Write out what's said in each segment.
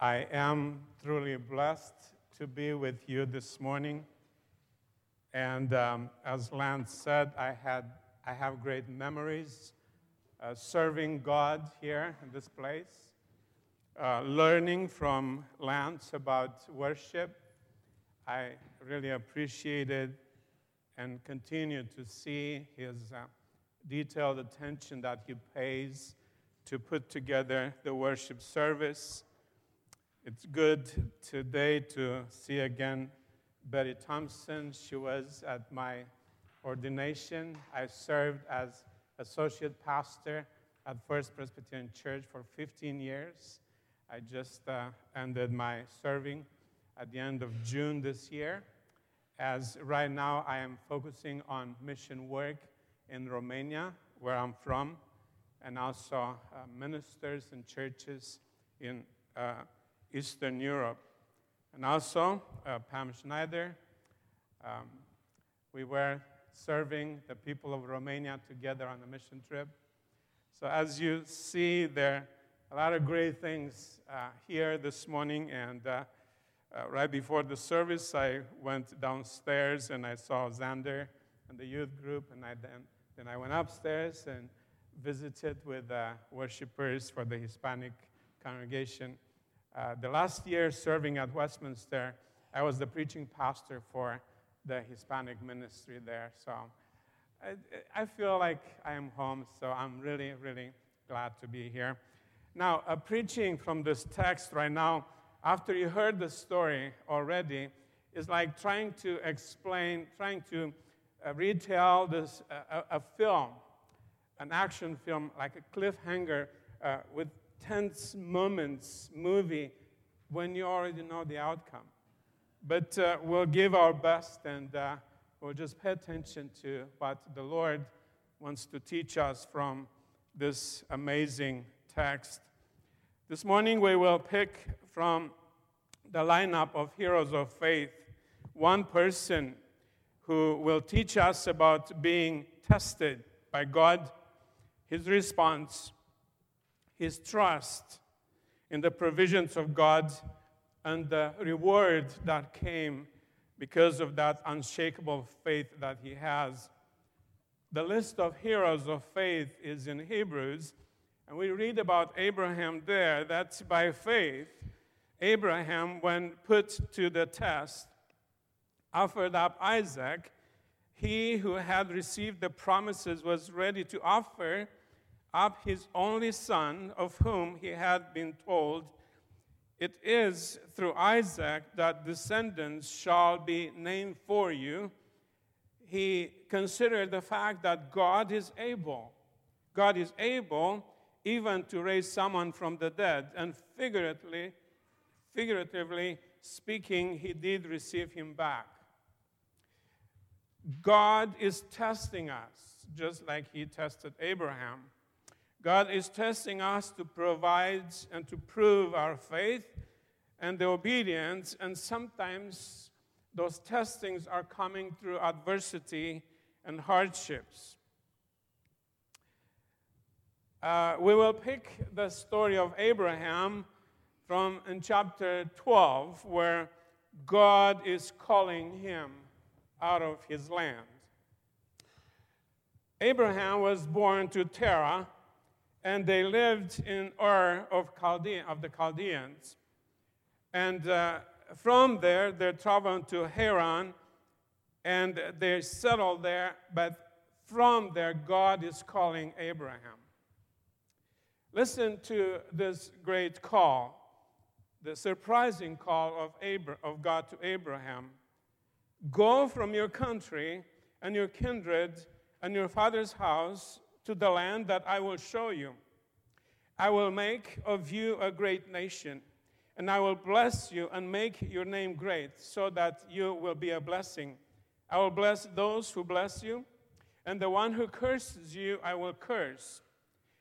I am truly blessed to be with you this morning. And um, as Lance said, I, had, I have great memories uh, serving God here in this place, uh, learning from Lance about worship. I really appreciated and continue to see his uh, detailed attention that he pays to put together the worship service. It's good today to see again Betty Thompson. She was at my ordination. I served as associate pastor at First Presbyterian Church for 15 years. I just uh, ended my serving at the end of June this year. As right now, I am focusing on mission work in Romania, where I'm from, and also uh, ministers and churches in uh, Eastern Europe. And also, uh, Pam Schneider, um, we were serving the people of Romania together on a mission trip. So, as you see, there are a lot of great things uh, here this morning. And uh, uh, right before the service, I went downstairs and I saw Xander and the youth group, and I then, then I went upstairs and visited with uh, worshipers for the Hispanic congregation. Uh, the last year serving at Westminster, I was the preaching pastor for the Hispanic ministry there. So I, I feel like I am home, so I'm really, really glad to be here. Now, uh, preaching from this text right now, after you heard the story already, is like trying to explain, trying to uh, retell this uh, a, a, film, an action film, like a cliffhanger uh, with tense moments movie when you already know the outcome. But uh, we'll give our best and uh, we'll just pay attention to what the Lord wants to teach us from this amazing text. This morning we will pick from the lineup of heroes of faith one person who will teach us about being tested by God, his response, his trust in the provisions of God, and the reward that came because of that unshakable faith that he has. The list of heroes of faith is in Hebrews, and we read about Abraham there. That's by faith. Abraham, when put to the test, offered up Isaac. He who had received the promises was ready to offer up his only son, of whom he had been told, It is through Isaac that descendants shall be named for you. He considered the fact that God is able. God is able even to raise someone from the dead. And figuratively, figuratively speaking, he did receive him back. God is testing us, just like he tested Abraham. God is testing us to provide and to prove our faith and the obedience, and sometimes those testings are coming through adversity and hardships. Uh, we will pick the story of Abraham from in chapter 12, where God is calling him out of his land. Abraham was born to Terah and they lived in Ur of, Chaldean, of the Chaldeans. And uh, from there, they traveled to Haran, and they settled there, but from there, God is calling Abraham. Listen to this great call, the surprising call of, Abra- of God to Abraham Go from your country and your kindred and your father's house to the land that I will show you. I will make of you a great nation, and I will bless you and make your name great, so that you will be a blessing. I will bless those who bless you, and the one who curses you I will curse.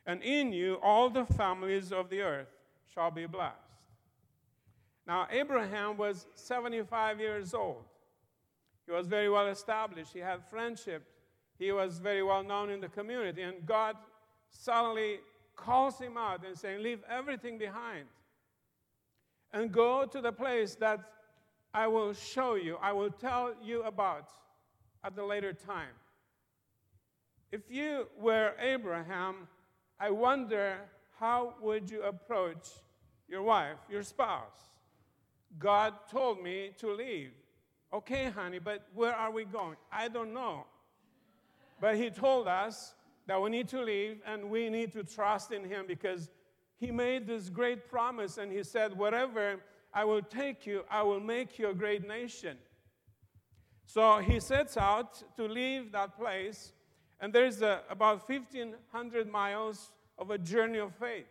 And in you all the families of the earth shall be blessed. Now, Abraham was 75 years old. He was very well established. He had friendship he was very well known in the community. And God suddenly calls him out and saying, Leave everything behind. and go to the place that I will show you, I will tell you about at the later time. If you were Abraham, I wonder how would you approach your wife, your spouse? God told me to leave. Okay, honey, but where are we going? I don't know. But he told us that we need to leave and we need to trust in him because he made this great promise and he said, Wherever I will take you, I will make you a great nation. So he sets out to leave that place, and there's a, about 1,500 miles of a journey of faith.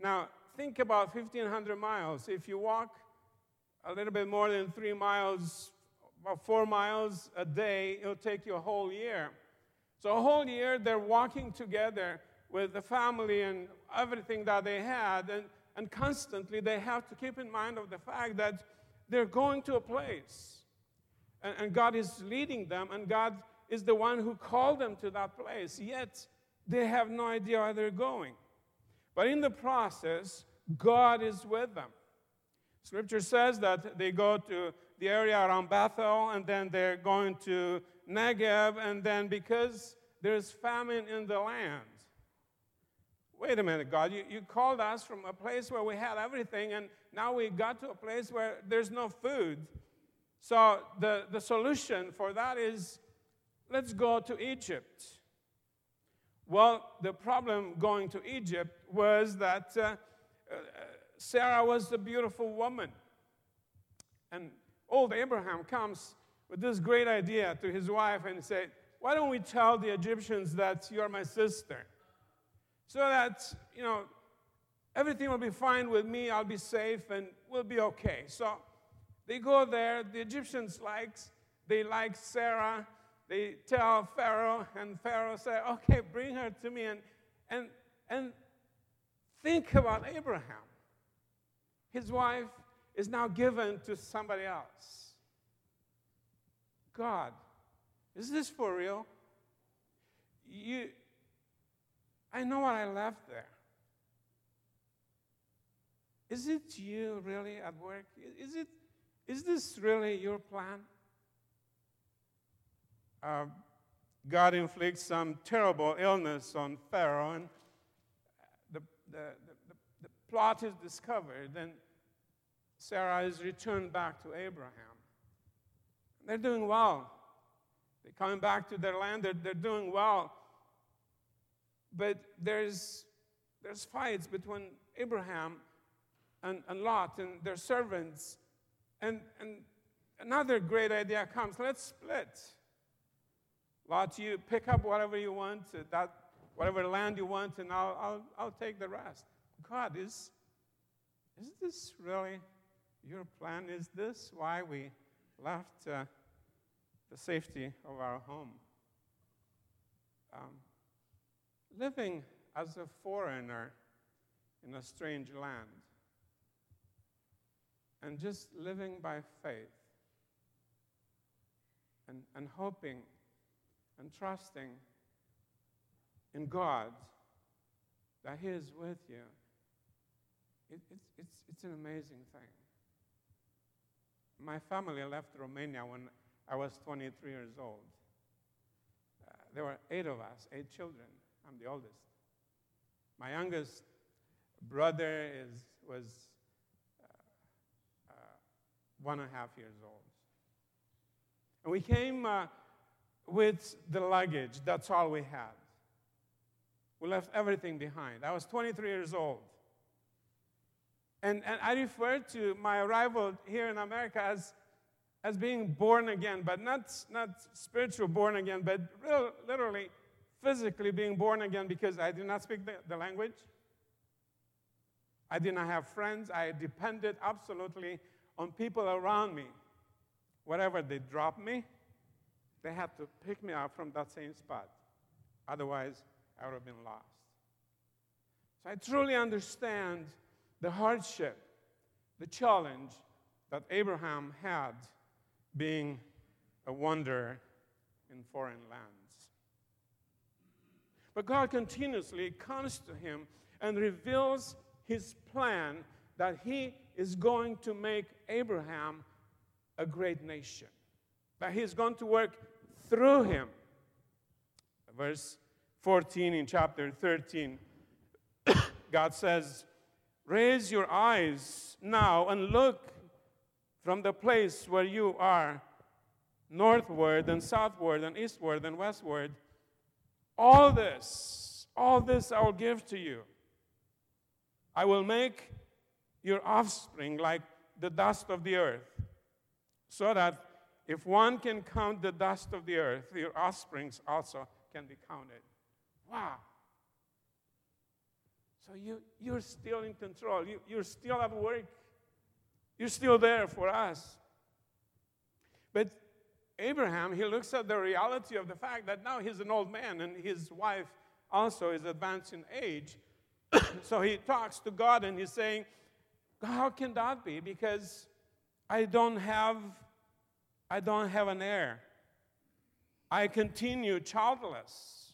Now, think about 1,500 miles. If you walk a little bit more than three miles, about four miles a day, it'll take you a whole year. So, a whole year they're walking together with the family and everything that they had, and, and constantly they have to keep in mind of the fact that they're going to a place. And, and God is leading them, and God is the one who called them to that place. Yet they have no idea where they're going. But in the process, God is with them. Scripture says that they go to the area around Bethel, and then they're going to Negev, and then because there's famine in the land. Wait a minute, God, you, you called us from a place where we had everything, and now we got to a place where there's no food. So the, the solution for that is let's go to Egypt. Well, the problem going to Egypt was that uh, uh, Sarah was a beautiful woman. And old Abraham comes with this great idea to his wife and said, Why don't we tell the Egyptians that you're my sister? So that, you know, everything will be fine with me, I'll be safe, and we'll be okay. So they go there, the Egyptians likes, they like Sarah, they tell Pharaoh, and Pharaoh said, Okay, bring her to me. And, and, and think about Abraham. His wife is now given to somebody else. God, is this for real? You, I know what I left there. Is it you really at work? Is, it, is this really your plan? uh, God inflicts some terrible illness on Pharaoh, and the, the, the, the, plot is discovered, and Sarah is returned back to Abraham. They're doing well. They're coming back to their land, they're, they're doing well. But there's, there's fights between Abraham and, and Lot and their servants. And, and another great idea comes let's split. Lot, you pick up whatever you want, that, whatever land you want, and I'll, I'll, I'll take the rest. God, is, is this really your plan? Is this why we left uh, the safety of our home? Um, living as a foreigner in a strange land and just living by faith and, and hoping and trusting in God that He is with you, it, it's, it's, it's an amazing thing. My family left Romania when I was 23 years old. Uh, there were eight of us, eight children. I'm the oldest. My youngest brother is, was uh, uh, one and a half years old. And we came uh, with the luggage. That's all we had. We left everything behind. I was 23 years old. And, and I refer to my arrival here in America as, as being born again, but not, not spiritual born again, but real, literally, physically being born again because I did not speak the, the language. I did not have friends. I depended absolutely on people around me. Whatever they dropped me, they had to pick me up from that same spot. Otherwise, I would have been lost. So I truly understand the hardship, the challenge that Abraham had being a wanderer in foreign lands. But God continuously comes to him and reveals his plan that he is going to make Abraham a great nation, that he's going to work through him. Verse 14 in chapter 13, God says, Raise your eyes now and look from the place where you are northward and southward and eastward and westward. All this, all this I will give to you. I will make your offspring like the dust of the earth, so that if one can count the dust of the earth, your offsprings also can be counted. Wow. So you, you're still in control. You, you're still at work. You're still there for us. But Abraham, he looks at the reality of the fact that now he's an old man and his wife also is advanced in age. so he talks to God and he's saying, How can that be? Because I don't have I don't have an heir. I continue childless.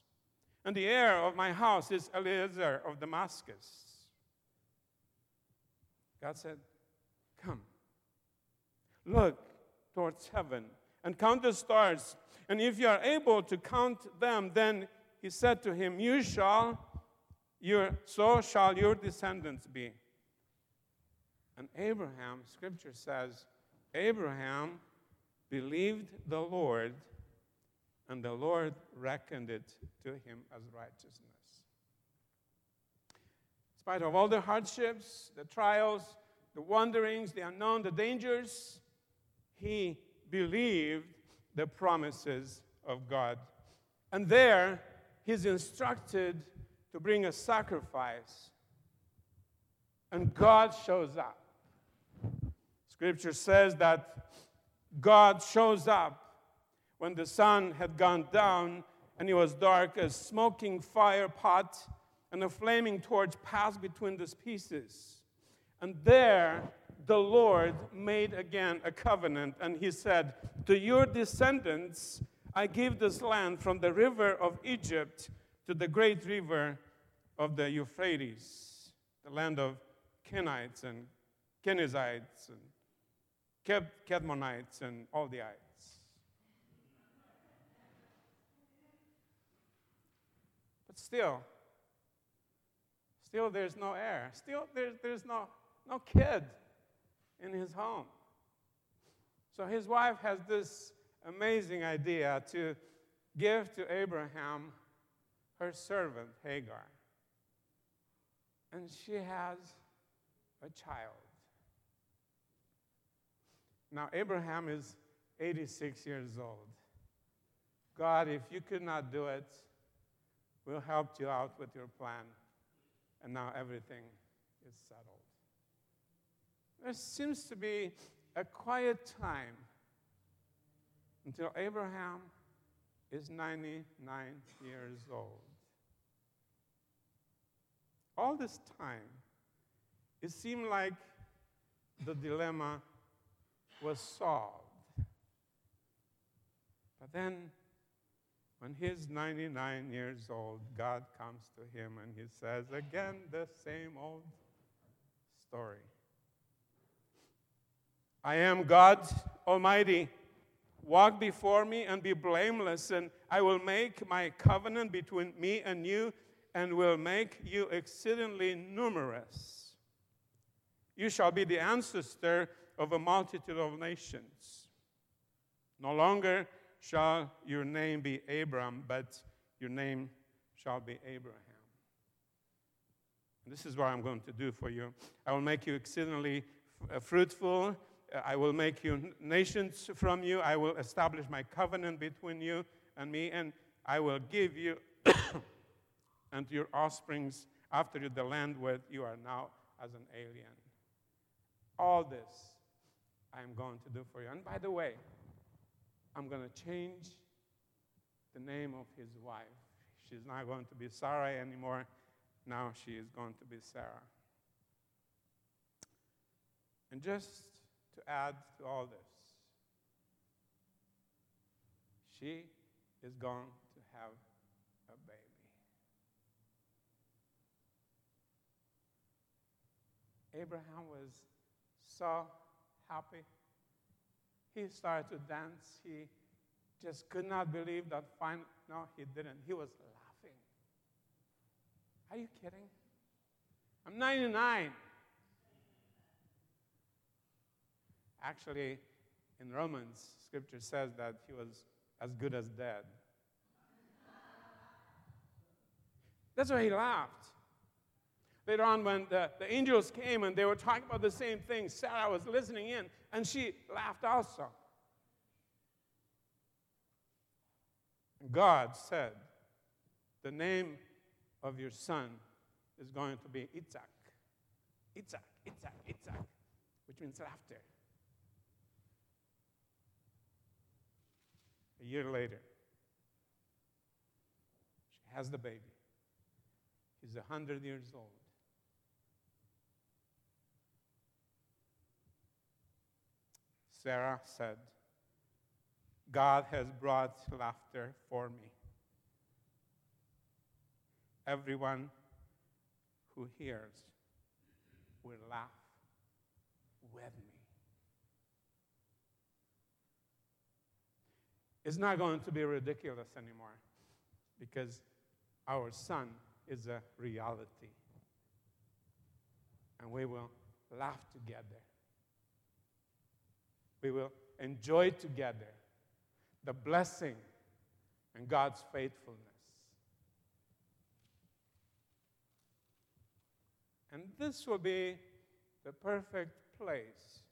And the heir of my house is Eliezer of Damascus. God said, Come, look towards heaven and count the stars. And if you are able to count them, then he said to him, You shall, your, so shall your descendants be. And Abraham, scripture says, Abraham believed the Lord, and the Lord reckoned it to him as righteousness. In spite of all the hardships, the trials, the wanderings, the unknown, the dangers, he believed the promises of God. And there, he's instructed to bring a sacrifice. And God shows up. Scripture says that God shows up when the sun had gone down and it was dark, a smoking fire pot and a flaming torch passed between these pieces. And there, the Lord made again a covenant, and he said, To your descendants, I give this land from the river of Egypt to the great river of the Euphrates, the land of Kenites and Kenizzites and Kedmonites and all the ites. But still, still there's no heir. Still there's, there's no, no kid in his home. So his wife has this amazing idea to give to Abraham her servant, Hagar. And she has a child. Now, Abraham is 86 years old. God, if you could not do it, we'll help you out with your plan. And now everything is settled. There seems to be a quiet time until Abraham is 99 years old. All this time, it seemed like the dilemma was solved. But then, when he's 99 years old, God comes to him and he says, again, the same old story. I am God Almighty. Walk before me and be blameless, and I will make my covenant between me and you, and will make you exceedingly numerous. You shall be the ancestor of a multitude of nations. No longer shall your name be Abram, but your name shall be Abraham. This is what I'm going to do for you. I will make you exceedingly uh, fruitful. Uh, I will make you nations from you. I will establish my covenant between you and me, and I will give you and your offsprings after you the land where you are now as an alien. All this I'm going to do for you. And by the way, I'm going to change the name of his wife. She's not going to be Sarai anymore. Now she is going to be Sarah. And just to add to all this, she is going to have a baby. Abraham was so happy. He started to dance. He just could not believe that fine. No, he didn't. He was laughing. Are you kidding? I'm 99. Actually, in Romans, scripture says that he was as good as dead. That's why he laughed. Later on, when the, the angels came and they were talking about the same thing, Sarah was listening in and she laughed also. God said, The name of your son is going to be Itzhak. Itzhak, Itzhak, Itzhak, which means laughter. A year later, she has the baby. He's 100 years old. Sarah said, God has brought laughter for me. Everyone who hears will laugh with me. It's not going to be ridiculous anymore because our son is a reality. And we will laugh together. We will enjoy together the blessing and God's faithfulness. And this will be the perfect place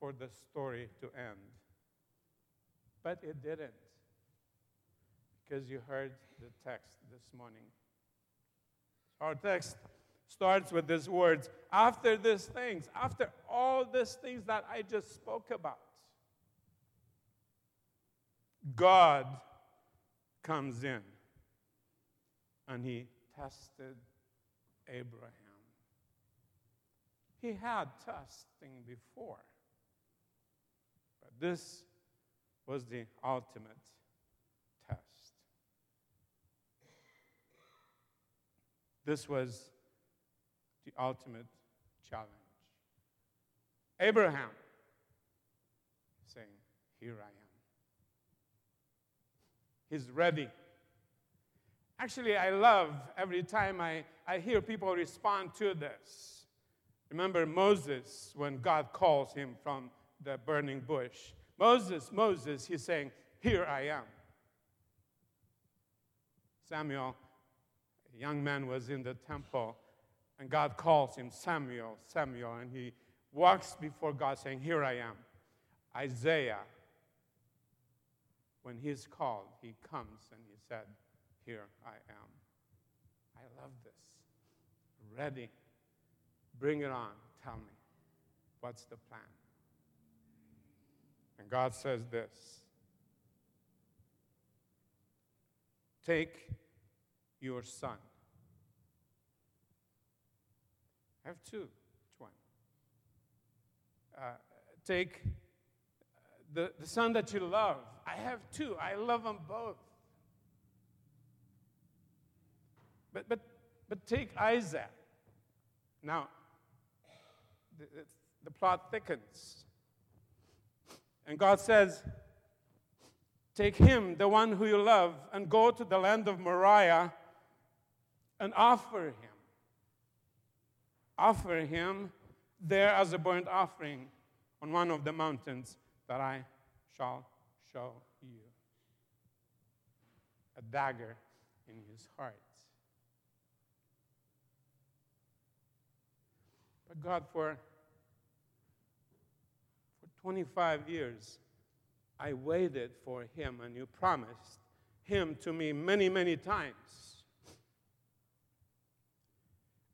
for the story to end. But it didn't, because you heard the text this morning. Our text starts with these words after these things, after all these things that I just spoke about. God comes in and he tested Abraham. He had testing before, but this was the ultimate test. This was the ultimate challenge. Abraham saying, Here I am. He's ready. Actually, I love every time I, I hear people respond to this. Remember Moses when God calls him from the burning bush. Moses, Moses, he's saying, Here I am. Samuel, a young man, was in the temple, and God calls him Samuel, Samuel, and he walks before God saying, Here I am. Isaiah, when he's called, he comes and he said, Here I am. I love this. Ready. Bring it on. Tell me. What's the plan? And God says this Take your son. I have two. Which one? Uh, take the, the son that you love. I have two. I love them both. But, but, but take Isaac. Now, the, the plot thickens. And God says, Take him, the one who you love, and go to the land of Moriah and offer him. Offer him there as a burnt offering on one of the mountains that I shall show you. A dagger in his heart. But God, for, for 25 years, I waited for him, and you promised him to me many, many times.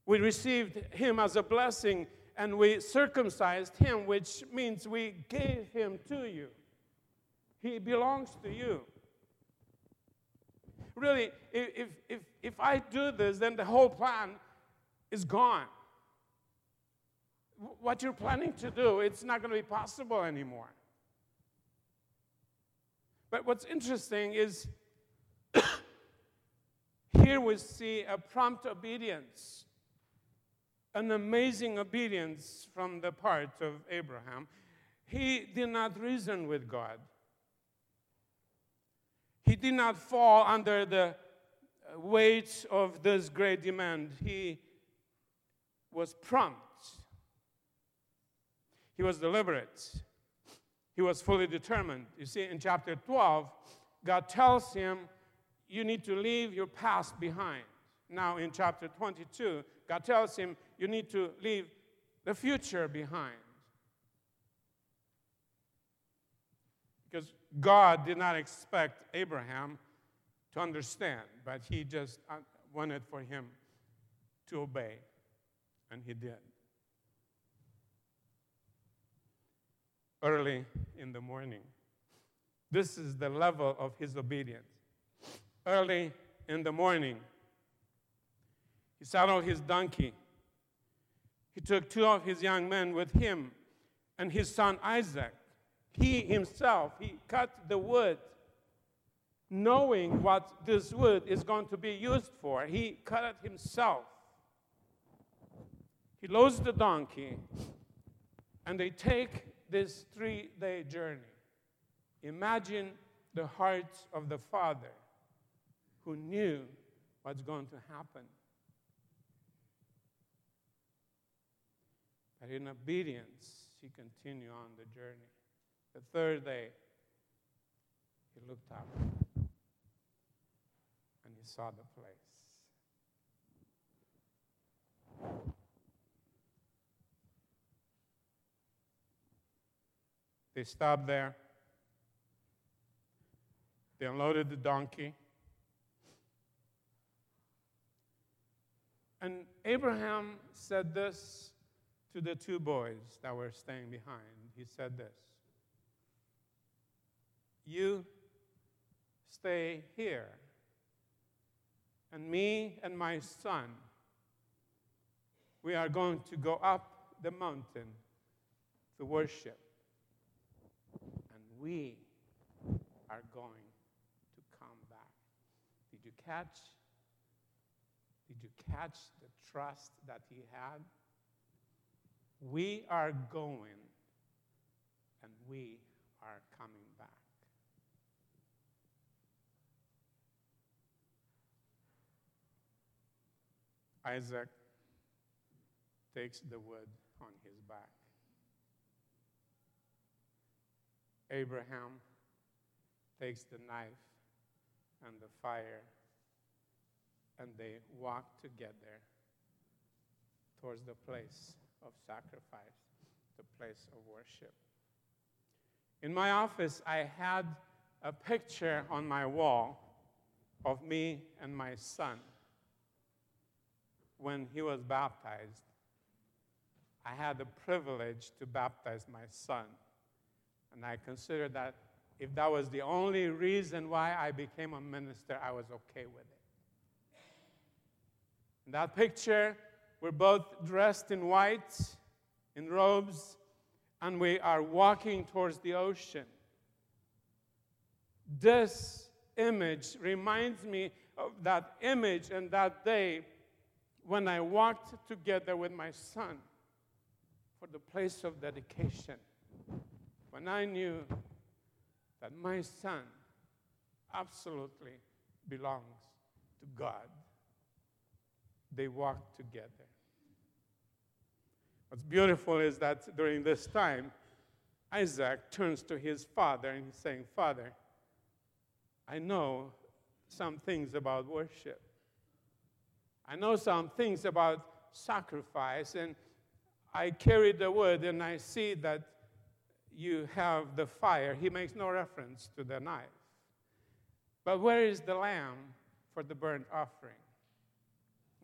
We received him as a blessing and we circumcised him, which means we gave him to you. He belongs to you. Really, if, if, if I do this, then the whole plan is gone. What you're planning to do, it's not going to be possible anymore. But what's interesting is here we see a prompt obedience an amazing obedience from the part of Abraham. He did not reason with God. He did not fall under the weight of this great demand. He was prompt. He was deliberate. He was fully determined. You see, in chapter 12, God tells him, You need to leave your past behind. Now, in chapter 22, God tells him, You need to leave the future behind. Because God did not expect Abraham to understand, but he just uh, wanted for him to obey, and he did. Early in the morning. This is the level of his obedience. Early in the morning, he saddled his donkey. He took two of his young men with him and his son Isaac. He himself, he cut the wood, knowing what this wood is going to be used for. He cut it himself. He loads the donkey, and they take this three day journey. Imagine the heart of the father who knew what's going to happen. But in obedience, he continued on the journey. The third day, he looked up and he saw the place. They stopped there. They unloaded the donkey. And Abraham said this to the two boys that were staying behind. He said this You stay here, and me and my son, we are going to go up the mountain to worship and we are going to come back. Did you catch? Did you catch the trust that he had? We are going and we are coming back. Isaac takes the wood on his back. Abraham takes the knife and the fire, and they walk together towards the place of sacrifice, the place of worship. In my office, I had a picture on my wall of me and my son when he was baptized. I had the privilege to baptize my son. And I consider that if that was the only reason why I became a minister, I was okay with it. In that picture, we're both dressed in white, in robes, and we are walking towards the ocean. This image reminds me of that image and that day when I walked together with my son for the place of dedication when I knew that my son absolutely belongs to God, they walked together. What's beautiful is that during this time, Isaac turns to his father and he's saying, Father, I know some things about worship. I know some things about sacrifice, and I carry the wood and I see that you have the fire. He makes no reference to the knife. But where is the lamb for the burnt offering?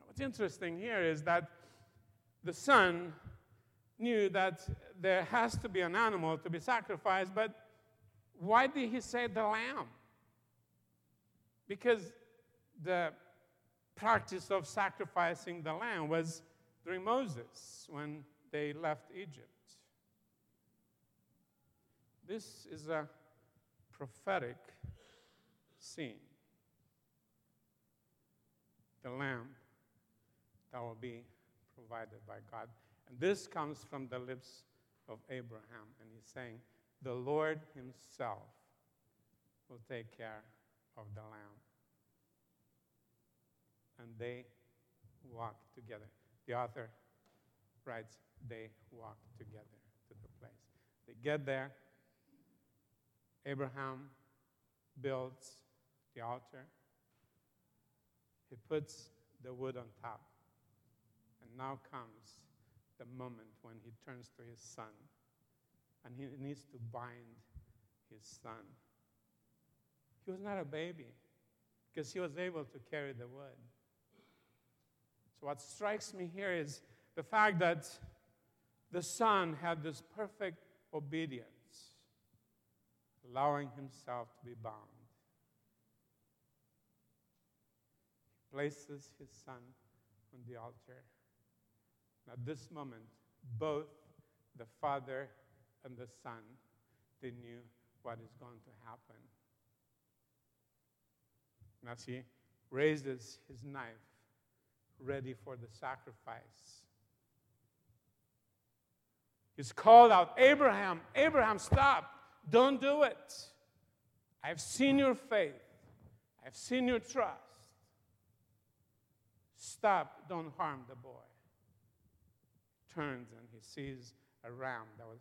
What's interesting here is that the son knew that there has to be an animal to be sacrificed, but why did he say the lamb? Because the practice of sacrificing the lamb was during Moses when they left Egypt. This is a prophetic scene. The lamb that will be provided by God. And this comes from the lips of Abraham. And he's saying, The Lord Himself will take care of the lamb. And they walk together. The author writes, They walk together to the place. They get there. Abraham builds the altar. He puts the wood on top. And now comes the moment when he turns to his son. And he needs to bind his son. He was not a baby because he was able to carry the wood. So, what strikes me here is the fact that the son had this perfect obedience, allowing himself to be bound. He places his son on the altar. At this moment, both the father and the son, they knew what is going to happen. And as he raises his knife, ready for the sacrifice, he's called out, Abraham, Abraham, stop. Don't do it. I've seen your faith, I've seen your trust. Stop, don't harm the boy. Turns and he sees a ram that was,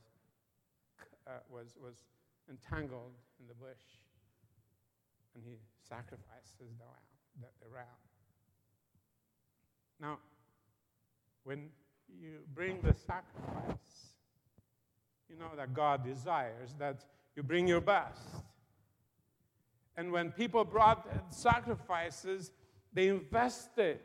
uh, was, was entangled in the bush. And he sacrifices the lamb, the, the ram. Now, when you bring the sacrifice, you know that God desires that you bring your best. And when people brought sacrifices, they invested.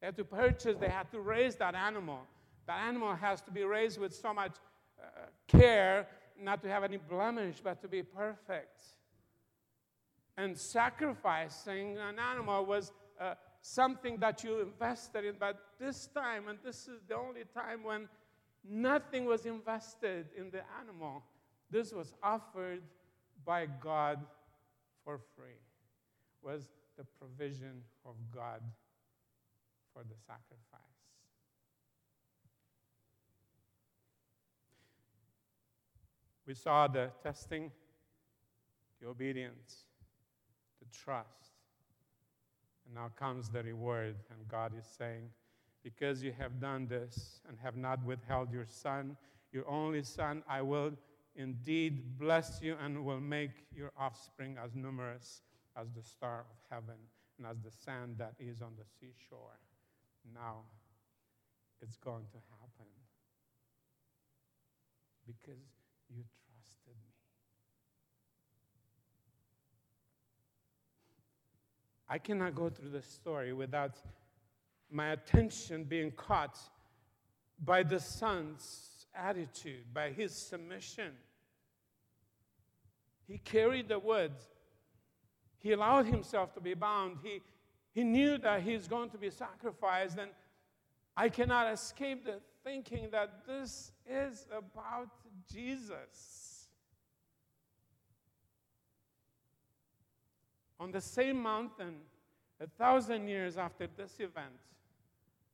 They had to purchase, they had to raise that animal. That animal has to be raised with so much uh, care, not to have any blemish, but to be perfect. And sacrificing an animal was uh, something that you invested in. But this time, and this is the only time when nothing was invested in the animal, this was offered by God for free, was the provision of God for the sacrifice. We saw the testing, the obedience, the trust. And now comes the reward. And God is saying, Because you have done this and have not withheld your son, your only son, I will indeed bless you and will make your offspring as numerous as the star of heaven and as the sand that is on the seashore. Now it's going to happen because you trusted me. I cannot go through the story without my attention being caught by the son's attitude, by his submission. He carried the wood. He allowed himself to be bound. He, he knew that he's going to be sacrificed. And I cannot escape the thinking that this is about Jesus. On the same mountain, a thousand years after this event,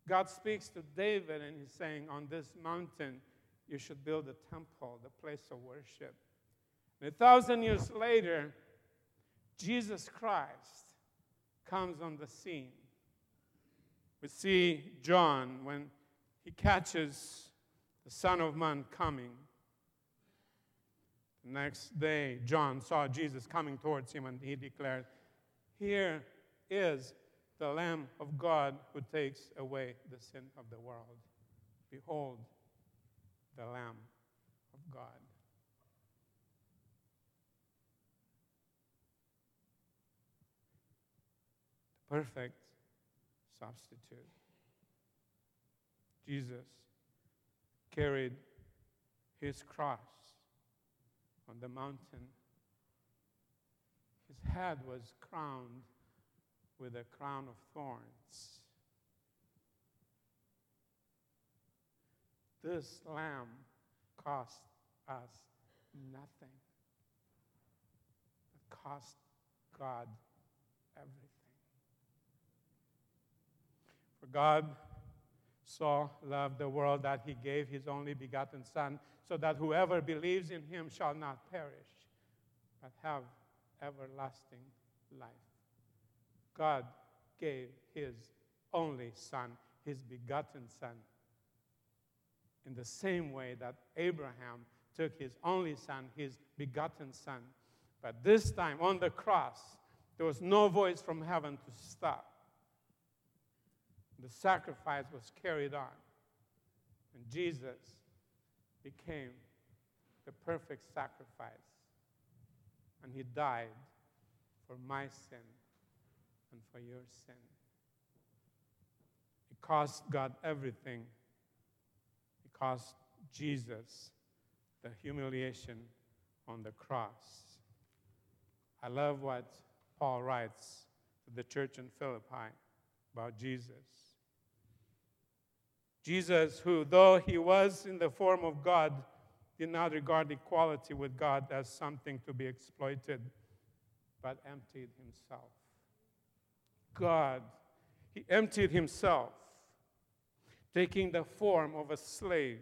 God speaks to David and he's saying, On this mountain, you should build a temple, the place of worship. And a thousand years later, Jesus Christ comes on the scene. We see John when he catches the Son of Man coming. The next day, John saw Jesus coming towards him and he declared, Here is the Lamb of God who takes away the sin of the world. Behold, the Lamb of God. The perfect substitute. Jesus carried his cross on the mountain. His head was crowned with a crown of thorns. This lamb cost us nothing. It cost God everything. For God so loved the world that he gave his only begotten Son, so that whoever believes in him shall not perish, but have everlasting life. God gave his only Son, his begotten Son, in the same way that Abraham took his only Son, his begotten Son. But this time on the cross, there was no voice from heaven to stop. The sacrifice was carried on. And Jesus became the perfect sacrifice. And he died for my sin and for your sin. It cost God everything. It cost Jesus the humiliation on the cross. I love what Paul writes to the church in Philippi about Jesus. Jesus, who, though he was in the form of God, did not regard equality with God as something to be exploited, but emptied himself. God, he emptied himself, taking the form of a slave,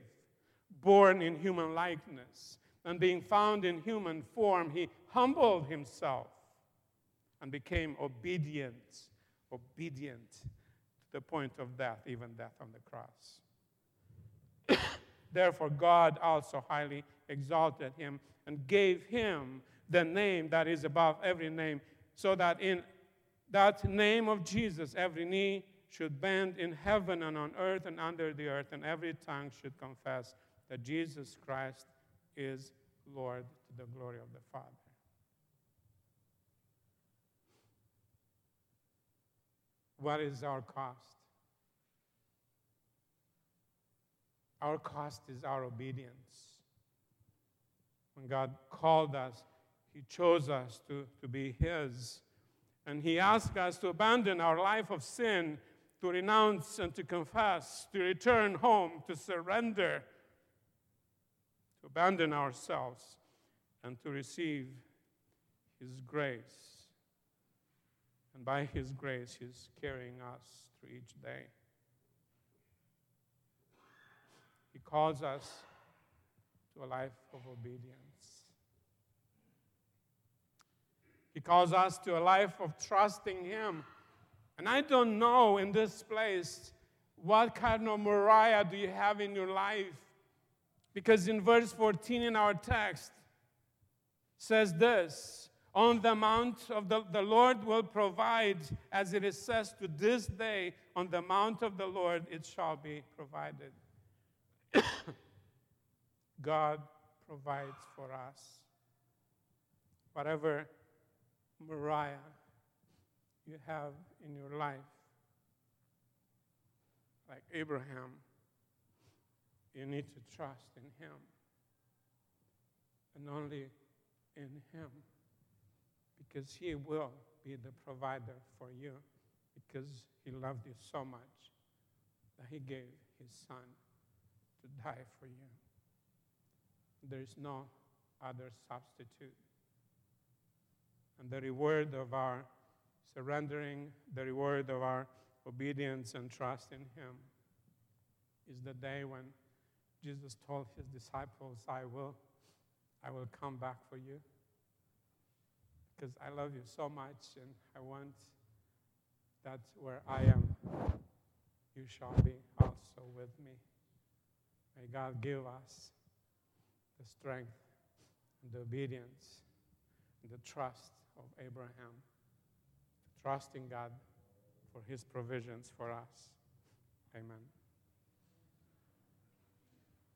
born in human likeness, and being found in human form, he humbled himself and became obedient, obedient the point of death, even death on the cross. Therefore, God also highly exalted him and gave him the name that is above every name, so that in that name of Jesus, every knee should bend in heaven and on earth and under the earth, and every tongue should confess that Jesus Christ is Lord to the glory of the Father. What is our cost? Our cost is our obedience. When God called us, He chose us to, to be His. And He asked us to abandon our life of sin, to renounce and to confess, to return home, to surrender, to abandon ourselves, and to receive His grace. And by His grace, He's carrying us through each day. He calls us to a life of obedience. He calls us to a life of trusting Him. And I don't know in this place what kind of Moriah do you have in your life? Because in verse 14 in our text says this on the mount of the, the Lord will provide, as it is says to this day, on the mount of the Lord it shall be provided. God provides for us. Whatever Moriah you have in your life, like Abraham, you need to trust in Him and only in Him because He will be the provider for you because He loved you so much that He gave His Son to die for you. There is no other substitute. And the reward of our surrendering, the reward of our obedience and trust in Him is the day when Jesus told His disciples, I will, I will come back for you because I love you so much and I want that where I am, you shall be also with me. May God give us the strength and the obedience and the trust of Abraham, trusting God for his provisions for us. Amen.